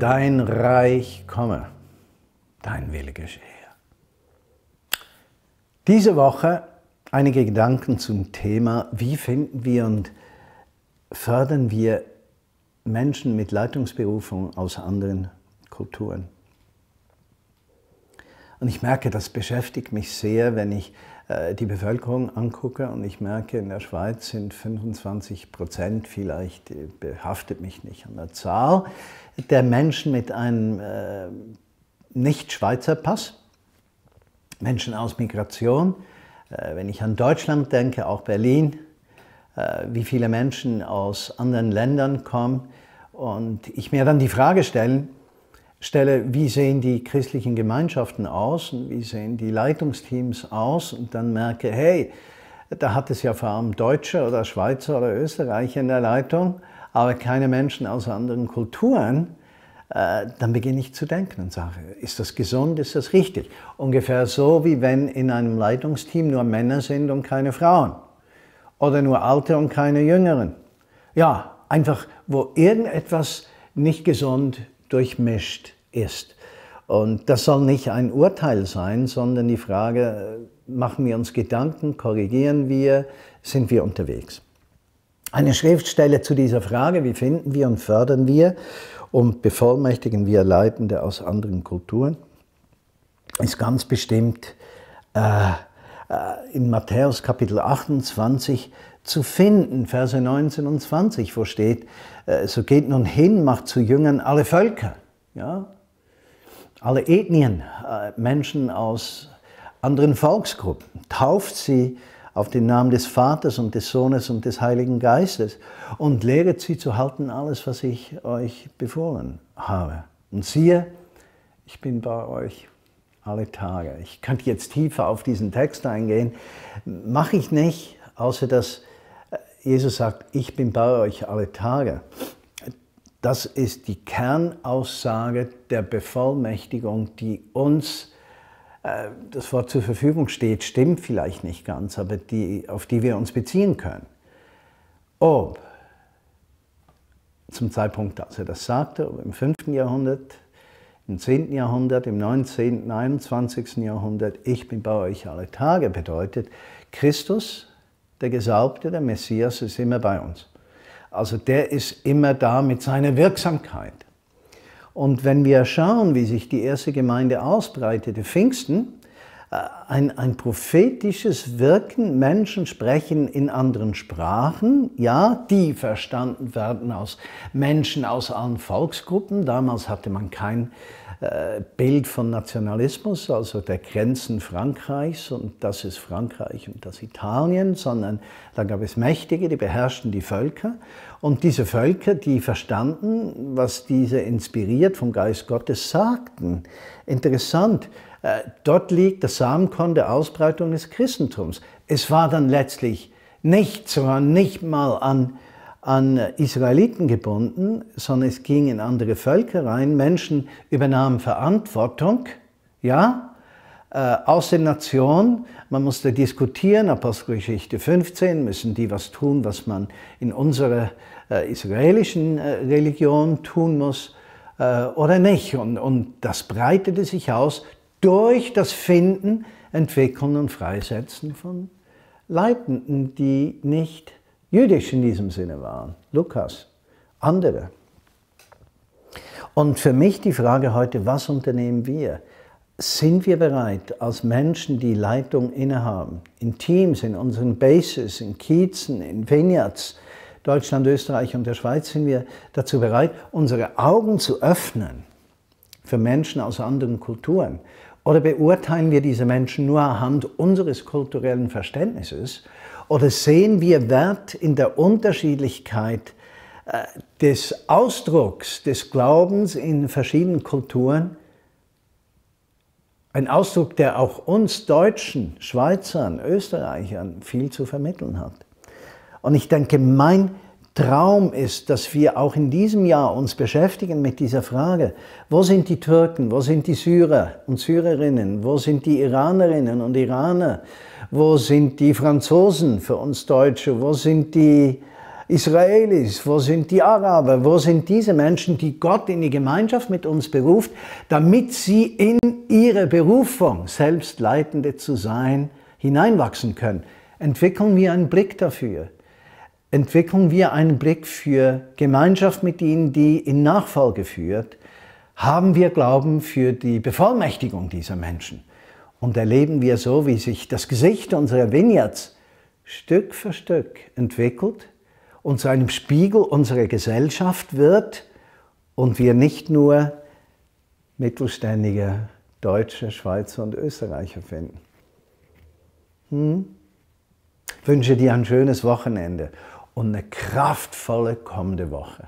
dein Reich komme, dein Wille geschehe. Diese Woche einige Gedanken zum Thema, wie finden wir und fördern wir Menschen mit Leitungsberufung aus anderen Kulturen. Und ich merke, das beschäftigt mich sehr, wenn ich äh, die Bevölkerung angucke und ich merke, in der Schweiz sind 25 Prozent, vielleicht äh, behaftet mich nicht an der Zahl, der Menschen mit einem äh, Nicht-Schweizer Pass, Menschen aus Migration. Äh, wenn ich an Deutschland denke, auch Berlin, äh, wie viele Menschen aus anderen Ländern kommen und ich mir dann die Frage stellen, stelle, wie sehen die christlichen Gemeinschaften aus und wie sehen die Leitungsteams aus und dann merke, hey, da hat es ja vor allem Deutsche oder Schweizer oder Österreicher in der Leitung, aber keine Menschen aus anderen Kulturen, äh, dann beginne ich zu denken und sage, ist das gesund, ist das richtig? Ungefähr so, wie wenn in einem Leitungsteam nur Männer sind und keine Frauen. Oder nur Alte und keine Jüngeren. Ja, einfach, wo irgendetwas nicht gesund durchmischt ist. Und das soll nicht ein Urteil sein, sondern die Frage, machen wir uns Gedanken, korrigieren wir, sind wir unterwegs? Eine Schriftstelle zu dieser Frage, wie finden wir und fördern wir und bevollmächtigen wir Leitende aus anderen Kulturen, ist ganz bestimmt äh, äh in Matthäus Kapitel 28 zu finden, Verse 19 und 20, wo steht, äh, so geht nun hin, macht zu Jüngern alle Völker, ja, alle Ethnien, äh, Menschen aus anderen Volksgruppen, tauft sie auf den Namen des Vaters und des Sohnes und des Heiligen Geistes und lehret sie zu halten alles, was ich euch befohlen habe. Und siehe, ich bin bei euch alle Tage. Ich könnte jetzt tiefer auf diesen Text eingehen, mache ich nicht, außer dass Jesus sagt, ich bin bei euch alle Tage. Das ist die Kernaussage der Bevollmächtigung, die uns äh, das Wort zur Verfügung steht, stimmt vielleicht nicht ganz, aber die, auf die wir uns beziehen können. Ob zum Zeitpunkt, als er das sagte, ob im 5. Jahrhundert, im 10. Jahrhundert, im 19., 21. Jahrhundert, ich bin bei euch alle Tage, bedeutet, Christus, der Gesalbte, der Messias, ist immer bei uns. Also der ist immer da mit seiner Wirksamkeit. Und wenn wir schauen, wie sich die erste Gemeinde ausbreitete, Pfingsten, äh, ein, ein prophetisches Wirken, Menschen sprechen in anderen Sprachen, ja, die verstanden werden aus Menschen aus allen Volksgruppen. Damals hatte man kein Bild von Nationalismus, also der Grenzen Frankreichs und das ist Frankreich und das Italien, sondern da gab es Mächtige, die beherrschten die Völker und diese Völker, die verstanden, was diese inspiriert vom Geist Gottes sagten. Interessant, äh, dort liegt das Samenkorn der Ausbreitung des Christentums. Es war dann letztlich nicht, sogar nicht mal an an Israeliten gebunden, sondern es ging in andere Völker rein. Menschen übernahmen Verantwortung, ja, äh, aus den Nationen. Man musste diskutieren, Apostelgeschichte 15, müssen die was tun, was man in unserer äh, israelischen äh, Religion tun muss äh, oder nicht. Und, und das breitete sich aus durch das Finden, Entwickeln und Freisetzen von Leitenden, die nicht jüdisch in diesem Sinne waren. Lukas, andere. Und für mich die Frage heute, was unternehmen wir? Sind wir bereit, als Menschen, die Leitung innehaben, in Teams, in unseren Bases, in Kiezen, in Vineyards, Deutschland, Österreich und der Schweiz, sind wir dazu bereit, unsere Augen zu öffnen für Menschen aus anderen Kulturen? Oder beurteilen wir diese Menschen nur anhand unseres kulturellen Verständnisses oder sehen wir Wert in der Unterschiedlichkeit äh, des Ausdrucks des Glaubens in verschiedenen Kulturen? Ein Ausdruck, der auch uns Deutschen, Schweizern, Österreichern viel zu vermitteln hat. Und ich denke, mein Traum ist, dass wir auch in diesem Jahr uns beschäftigen mit dieser Frage, wo sind die Türken, wo sind die Syrer und Syrerinnen, wo sind die Iranerinnen und Iraner, wo sind die Franzosen für uns Deutsche? Wo sind die Israelis? Wo sind die Araber? Wo sind diese Menschen, die Gott in die Gemeinschaft mit uns beruft, damit sie in ihre Berufung, selbst Leitende zu sein, hineinwachsen können? Entwickeln wir einen Blick dafür. Entwickeln wir einen Blick für Gemeinschaft mit ihnen, die in Nachfolge führt. Haben wir Glauben für die Bevollmächtigung dieser Menschen. Und erleben wir so, wie sich das Gesicht unserer Vineyards Stück für Stück entwickelt und zu einem Spiegel unserer Gesellschaft wird und wir nicht nur mittelständige Deutsche, Schweizer und Österreicher finden. Hm? Ich wünsche dir ein schönes Wochenende und eine kraftvolle kommende Woche.